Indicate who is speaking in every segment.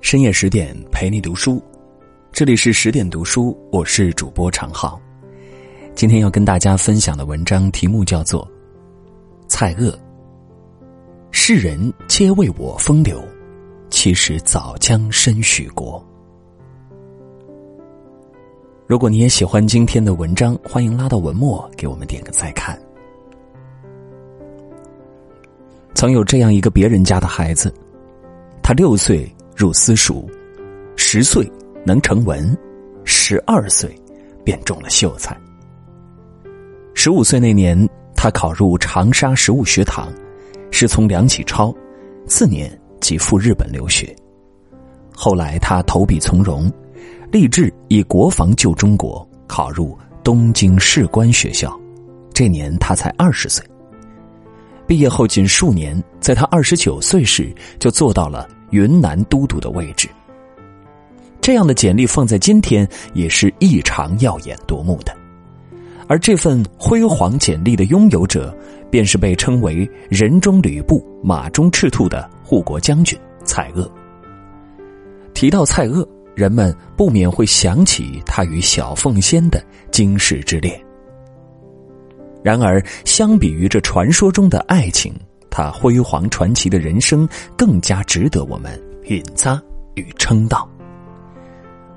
Speaker 1: 深夜十点陪你读书，这里是十点读书，我是主播常浩。今天要跟大家分享的文章题目叫做《蔡锷》。世人皆为我风流，其实早将身许国。如果你也喜欢今天的文章，欢迎拉到文末给我们点个再看。曾有这样一个别人家的孩子，他六岁入私塾，十岁能成文，十二岁便中了秀才。十五岁那年，他考入长沙实物学堂，师从梁启超，次年即赴日本留学。后来他投笔从戎，立志以国防救中国，考入东京士官学校。这年他才二十岁。毕业后仅数年，在他二十九岁时就做到了云南都督的位置。这样的简历放在今天也是异常耀眼夺目的。而这份辉煌简历的拥有者，便是被称为“人中吕布，马中赤兔”的护国将军蔡锷。提到蔡锷，人们不免会想起他与小凤仙的惊世之恋。然而，相比于这传说中的爱情，他辉煌传奇的人生更加值得我们允咂与称道。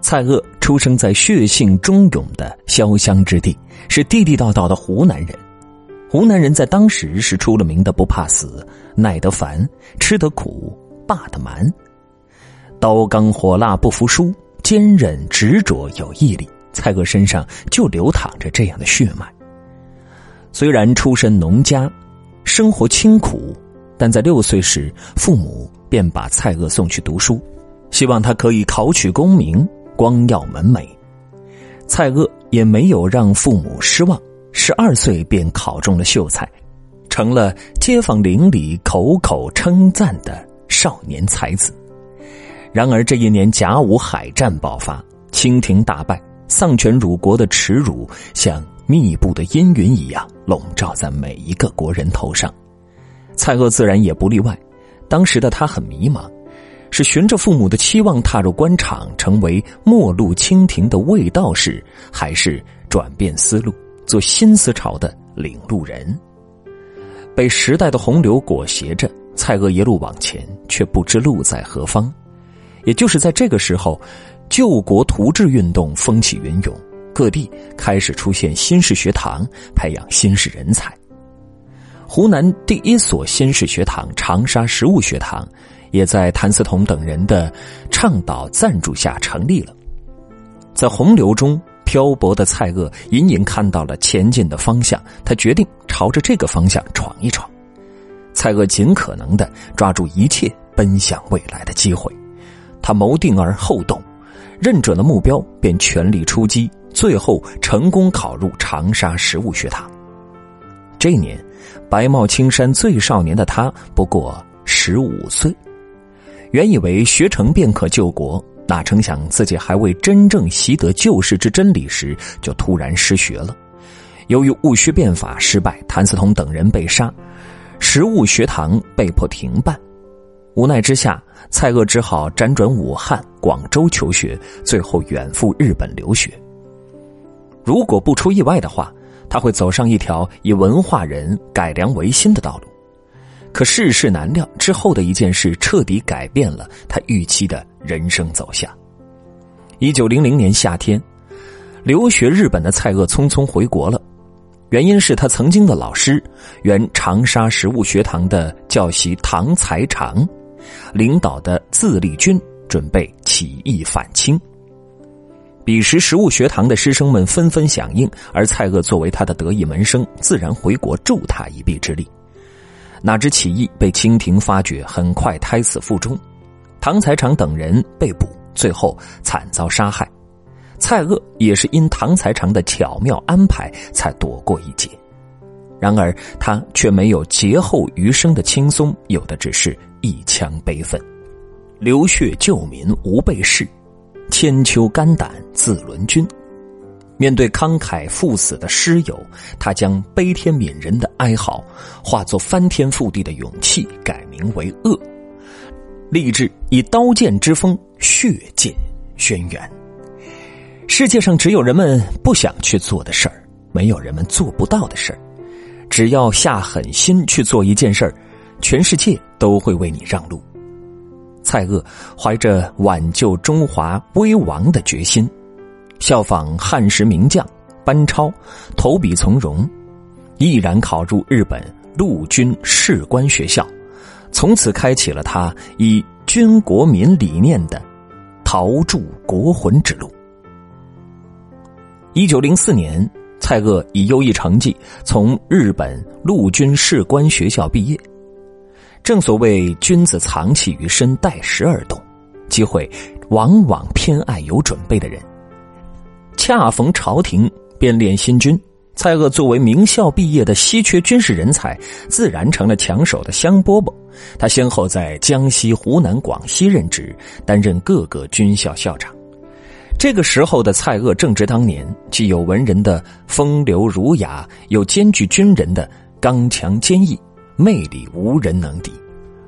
Speaker 1: 蔡锷出生在血性忠勇的潇湘之地，是地地道道的湖南人。湖南人在当时是出了名的不怕死、耐得烦、吃得苦、霸得蛮，刀刚火辣不服输，坚韧执着有毅力。蔡锷身上就流淌着这样的血脉。虽然出身农家，生活清苦，但在六岁时，父母便把蔡锷送去读书，希望他可以考取功名，光耀门楣。蔡锷也没有让父母失望，十二岁便考中了秀才，成了街坊邻里口口称赞的少年才子。然而这一年甲午海战爆发，清廷大败，丧权辱国的耻辱像。密布的阴云一样笼罩在每一个国人头上，蔡锷自然也不例外。当时的他很迷茫，是循着父母的期望踏入官场，成为末路清廷的卫道士，还是转变思路，做新思潮的领路人？被时代的洪流裹挟着，蔡锷一路往前，却不知路在何方。也就是在这个时候，救国图治运动风起云涌。各地开始出现新式学堂，培养新式人才。湖南第一所新式学堂——长沙实物学堂，也在谭嗣同等人的倡导赞助下成立了。在洪流中漂泊的蔡锷，隐隐看到了前进的方向，他决定朝着这个方向闯一闯。蔡锷尽可能的抓住一切奔向未来的机会，他谋定而后动，认准了目标便全力出击。最后成功考入长沙实物学堂。这年，白帽青山最少年的他不过十五岁。原以为学成便可救国，哪成想自己还未真正习得救世之真理时，就突然失学了。由于戊戌变法失败，谭嗣同等人被杀，实物学堂被迫停办。无奈之下，蔡锷只好辗转武汉、广州求学，最后远赴日本留学。如果不出意外的话，他会走上一条以文化人改良维新的道路。可世事难料，之后的一件事彻底改变了他预期的人生走向。一九零零年夏天，留学日本的蔡锷匆匆回国了，原因是他曾经的老师，原长沙实物学堂的教习唐才常，领导的自立军准备起义反清。彼时，实物学堂的师生们纷纷响应，而蔡锷作为他的得意门生，自然回国助他一臂之力。哪知起义被清廷发觉，很快胎死腹中，唐才常等人被捕，最后惨遭杀害。蔡锷也是因唐才常的巧妙安排，才躲过一劫。然而，他却没有劫后余生的轻松，有的只是一腔悲愤，流血救民无备事。千秋肝胆自轮君。面对慷慨赴死的师友，他将悲天悯人的哀嚎化作翻天覆地的勇气，改名为恶，立志以刀剑之锋血溅轩辕。世界上只有人们不想去做的事儿，没有人们做不到的事儿。只要下狠心去做一件事儿，全世界都会为你让路。蔡锷怀着挽救中华危亡的决心，效仿汉时名将班超，投笔从戎，毅然考入日本陆军士官学校，从此开启了他以军国民理念的陶铸国魂之路。一九零四年，蔡锷以优异成绩从日本陆军士官学校毕业。正所谓“君子藏器于身，待时而动”，机会往往偏爱有准备的人。恰逢朝廷编练新军，蔡锷作为名校毕业的稀缺军事人才，自然成了抢手的香饽饽。他先后在江西、湖南、广西任职，担任各个军校校长。这个时候的蔡锷正值当年，既有文人的风流儒雅，又兼具军人的刚强坚毅，魅力无人能敌。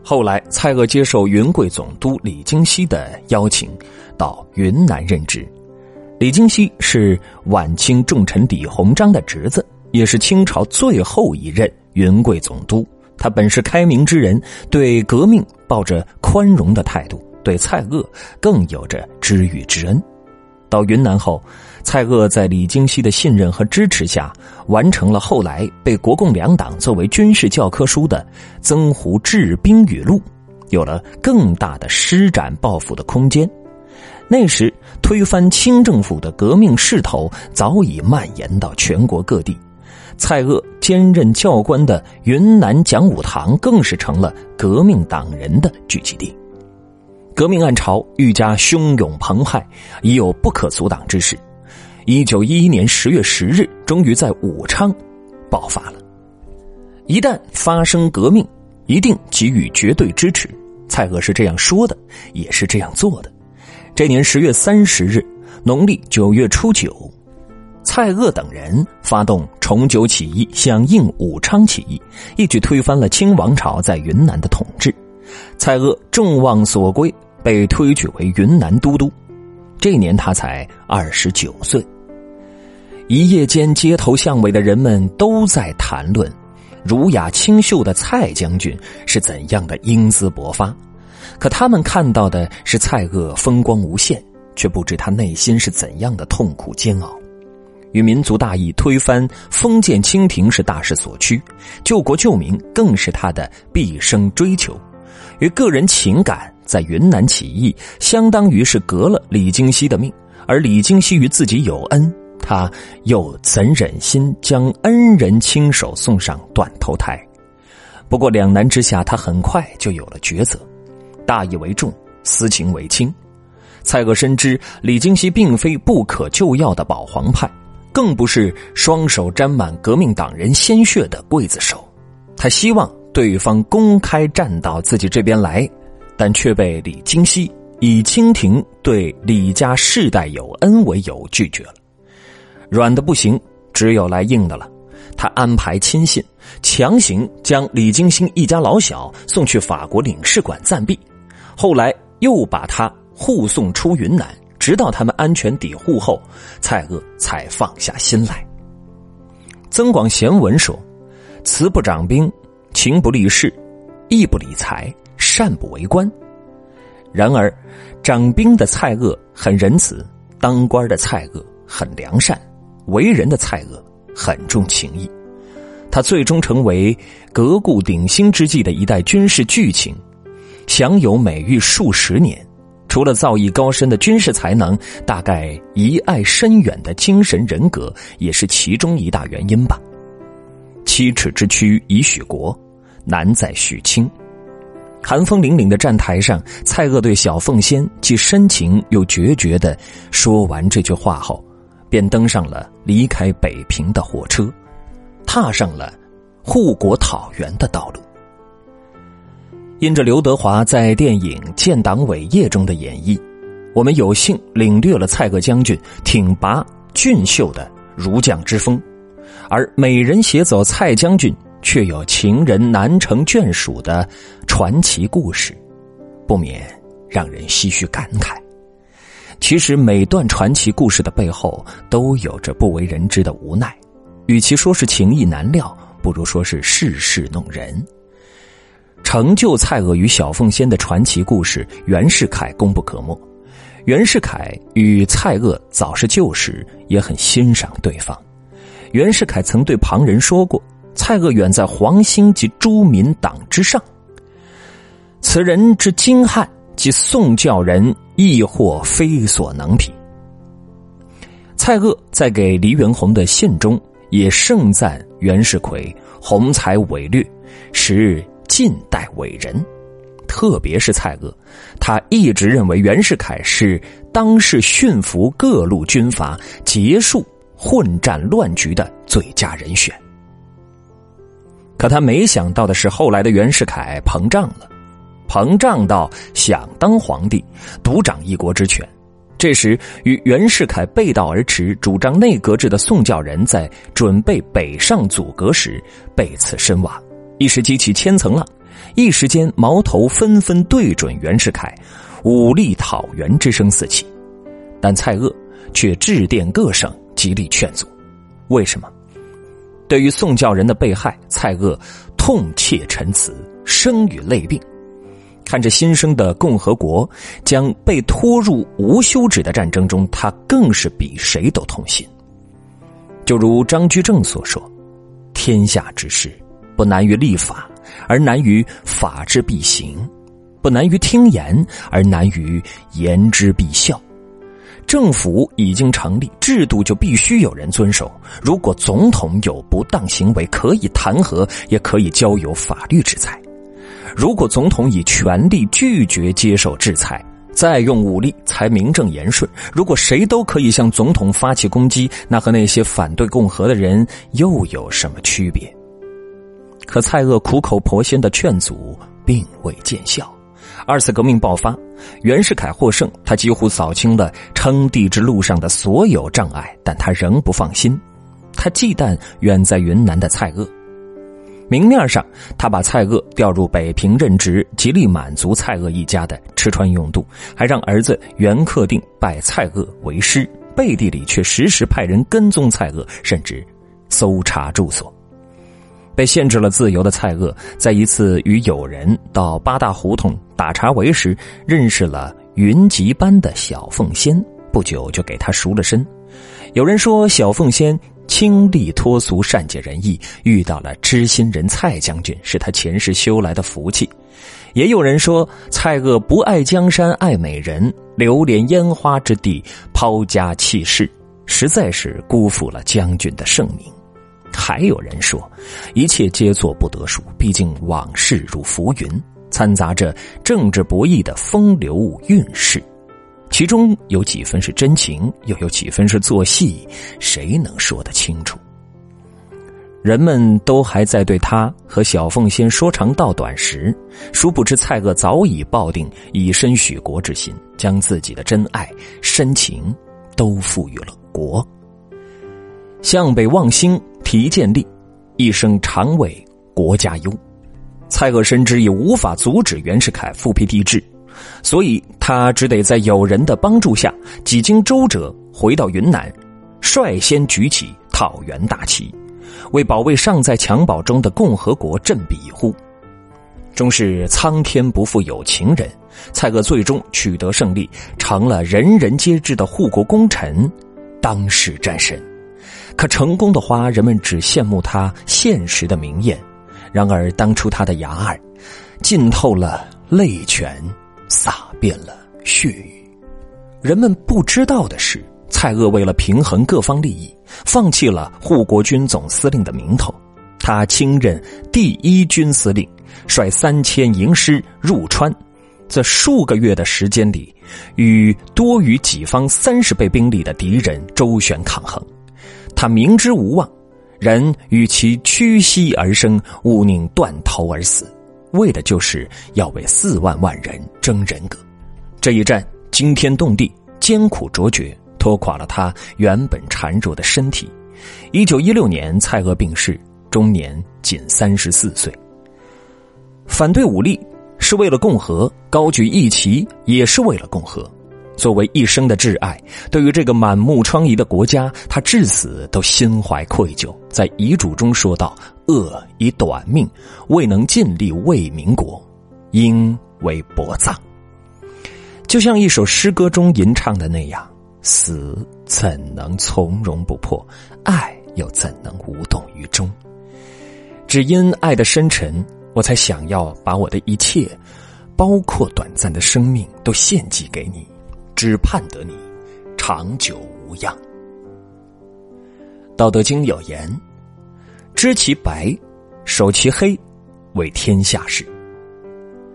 Speaker 1: 后来，蔡锷接受云贵总督李京熙的邀请，到云南任职。李京熙是晚清重臣李鸿章的侄子，也是清朝最后一任云贵总督。他本是开明之人，对革命抱着宽容的态度，对蔡锷更有着知遇之恩。到云南后，蔡锷在李京熙的信任和支持下，完成了后来被国共两党作为军事教科书的《曾胡治兵语录》，有了更大的施展抱负的空间。那时，推翻清政府的革命势头早已蔓延到全国各地，蔡锷兼任教官的云南讲武堂更是成了革命党人的聚集地。革命暗潮愈加汹涌澎湃，已有不可阻挡之势。一九一一年十月十日，终于在武昌爆发了。一旦发生革命，一定给予绝对支持。蔡锷是这样说的，也是这样做的。这年十月三十日，农历九月初九，蔡锷等人发动重九起义，响应武昌起义，一举推翻了清王朝在云南的统治。蔡锷众望所归。被推举为云南都督，这年他才二十九岁。一夜间，街头巷尾的人们都在谈论，儒雅清秀的蔡将军是怎样的英姿勃发。可他们看到的是蔡锷风光无限，却不知他内心是怎样的痛苦煎熬。与民族大义推翻封建清廷是大势所趋，救国救民更是他的毕生追求。与个人情感。在云南起义，相当于是革了李京熙的命，而李京熙与自己有恩，他又怎忍心将恩人亲手送上断头台？不过两难之下，他很快就有了抉择：大义为重，私情为轻。蔡锷深知李京熙并非不可救药的保皇派，更不是双手沾满革命党人鲜血的刽子手，他希望对方公开站到自己这边来。但却被李京熙以清廷对李家世代有恩为由拒绝了。软的不行，只有来硬的了。他安排亲信强行将李京熙一家老小送去法国领事馆暂避，后来又把他护送出云南，直到他们安全抵沪后，蔡锷才放下心来。曾广贤文说：“慈不掌兵，情不立事，义不理财。”善不为官，然而掌兵的蔡锷很仁慈，当官的蔡锷很良善，为人的蔡锷很重情义。他最终成为革故鼎新之际的一代军事巨擎，享有美誉数十年。除了造诣高深的军事才能，大概遗爱深远的精神人格也是其中一大原因吧。七尺之躯已许国，难在许清。寒风凛凛的站台上，蔡锷对小凤仙既深情又决绝的说完这句话后，便登上了离开北平的火车，踏上了护国讨袁的道路。因着刘德华在电影《建党伟业》中的演绎，我们有幸领略了蔡锷将军挺拔俊秀的儒将之风，而美人携走蔡将军。却有情人难成眷属的传奇故事，不免让人唏嘘感慨。其实每段传奇故事的背后都有着不为人知的无奈，与其说是情意难料，不如说是世事弄人。成就蔡锷与小凤仙的传奇故事，袁世凯功不可没。袁世凯与蔡锷早是旧识，也很欣赏对方。袁世凯曾对旁人说过：“蔡锷远在黄兴及诸民党之上，此人之精悍，及宋教人亦或非所能匹。”蔡锷在给黎元洪的信中也盛赞袁世凯宏才伟略，实近代伟人。特别是蔡锷，他一直认为袁世凯是当世驯服各路军阀、结束混战乱局的最佳人选。可他没想到的是，后来的袁世凯膨胀了，膨胀到想当皇帝，独掌一国之权。这时，与袁世凯背道而驰、主张内阁制的宋教仁，在准备北上阻隔时被刺身亡，一时激起千层浪。一时间，矛头纷纷对准袁世凯，武力讨袁之声四起。但蔡锷却致电各省，极力劝阻。为什么？对于宋教仁的被害，蔡锷痛切陈词，声与泪病。看着新生的共和国将被拖入无休止的战争中，他更是比谁都痛心。就如张居正所说：“天下之事，不难于立法。”而难于法之必行，不难于听言，而难于言之必效。政府已经成立，制度就必须有人遵守。如果总统有不当行为，可以弹劾，也可以交由法律制裁。如果总统以权力拒绝接受制裁，再用武力才名正言顺。如果谁都可以向总统发起攻击，那和那些反对共和的人又有什么区别？可蔡锷苦口婆心的劝阻并未见效，二次革命爆发，袁世凯获胜，他几乎扫清了称帝之路上的所有障碍，但他仍不放心，他忌惮远在云南的蔡锷。明面上，他把蔡锷调入北平任职，极力满足蔡锷一家的吃穿用度，还让儿子袁克定拜蔡锷为师，背地里却时时派人跟踪蔡锷，甚至搜查住所。被限制了自由的蔡锷，在一次与友人到八大胡同打茶围时，认识了云集般的小凤仙，不久就给他赎了身。有人说，小凤仙清丽脱俗、善解人意，遇到了知心人蔡将军，是他前世修来的福气。也有人说，蔡锷不爱江山爱美人，流连烟花之地，抛家弃世，实在是辜负了将军的盛名。还有人说，一切皆做不得数。毕竟往事如浮云，掺杂着政治博弈的风流韵事，其中有几分是真情，又有几分是做戏，谁能说得清楚？人们都还在对他和小凤仙说长道短时，殊不知蔡锷早已抱定以身许国之心，将自己的真爱、深情都赋予了国。向北望星。提建立，一生常为国家忧。蔡锷深知已无法阻止袁世凯复辟帝制，所以他只得在友人的帮助下，几经周折回到云南，率先举起讨袁大旗，为保卫尚在襁褓中的共和国振臂一呼。终是苍天不负有情人，蔡锷最终取得胜利，成了人人皆知的护国功臣，当世战神。可成功的花，人们只羡慕他现实的明艳；然而当初他的牙儿，浸透了泪泉，洒遍了血雨。人们不知道的是，蔡锷为了平衡各方利益，放弃了护国军总司令的名头，他亲任第一军司令，率三千营师入川，在数个月的时间里，与多于己方三十倍兵力的敌人周旋抗衡。他明知无望，人与其屈膝而生，勿宁断头而死，为的就是要为四万万人争人格。这一战惊天动地，艰苦卓绝，拖垮了他原本孱弱的身体。一九一六年，蔡锷病逝，终年仅三十四岁。反对武力是为了共和，高举义旗也是为了共和。作为一生的挚爱，对于这个满目疮痍的国家，他至死都心怀愧疚。在遗嘱中说道：“恶以短命，未能尽力为民国，应为薄葬。”就像一首诗歌中吟唱的那样：“死怎能从容不迫？爱又怎能无动于衷？”只因爱的深沉，我才想要把我的一切，包括短暂的生命，都献祭给你。只盼得你长久无恙。道德经有言：“知其白，守其黑，为天下事。”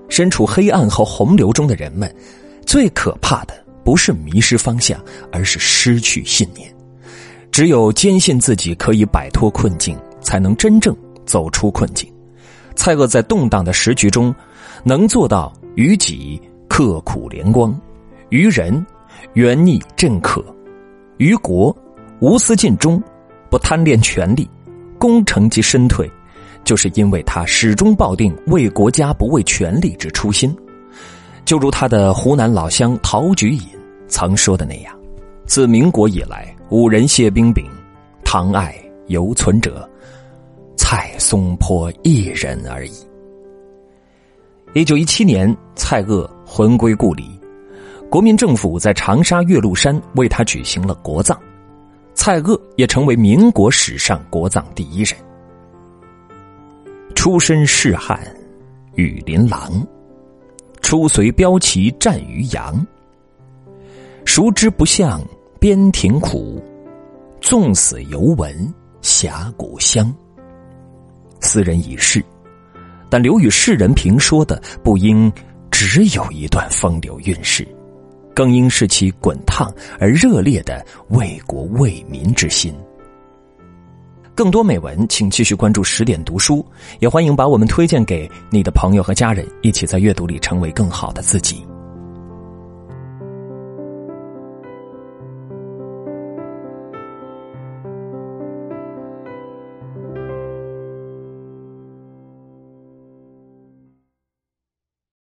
Speaker 1: 身处黑暗和洪流中的人们，最可怕的不是迷失方向，而是失去信念。只有坚信自己可以摆脱困境，才能真正走出困境。蔡锷在动荡的时局中，能做到与己刻苦连光。于人，远逆正可；于国，无私尽忠，不贪恋权力，功成及身退，就是因为他始终抱定为国家不为权力之初心。就如他的湖南老乡陶举隐曾说的那样：“自民国以来，五人谢冰饼，唐爱犹存者，蔡松坡一人而已。”一九一七年，蔡锷魂归故里。国民政府在长沙岳麓山为他举行了国葬，蔡锷也成为民国史上国葬第一人。出身仕汉，羽林郎，初随骠骑战于阳。熟知不向边庭苦，纵死犹闻峡谷香。斯人已逝，但留与世人评说的不应只有一段风流韵事。更应是其滚烫而热烈的为国为民之心。更多美文，请继续关注十点读书，也欢迎把我们推荐给你的朋友和家人，一起在阅读里成为更好的自己。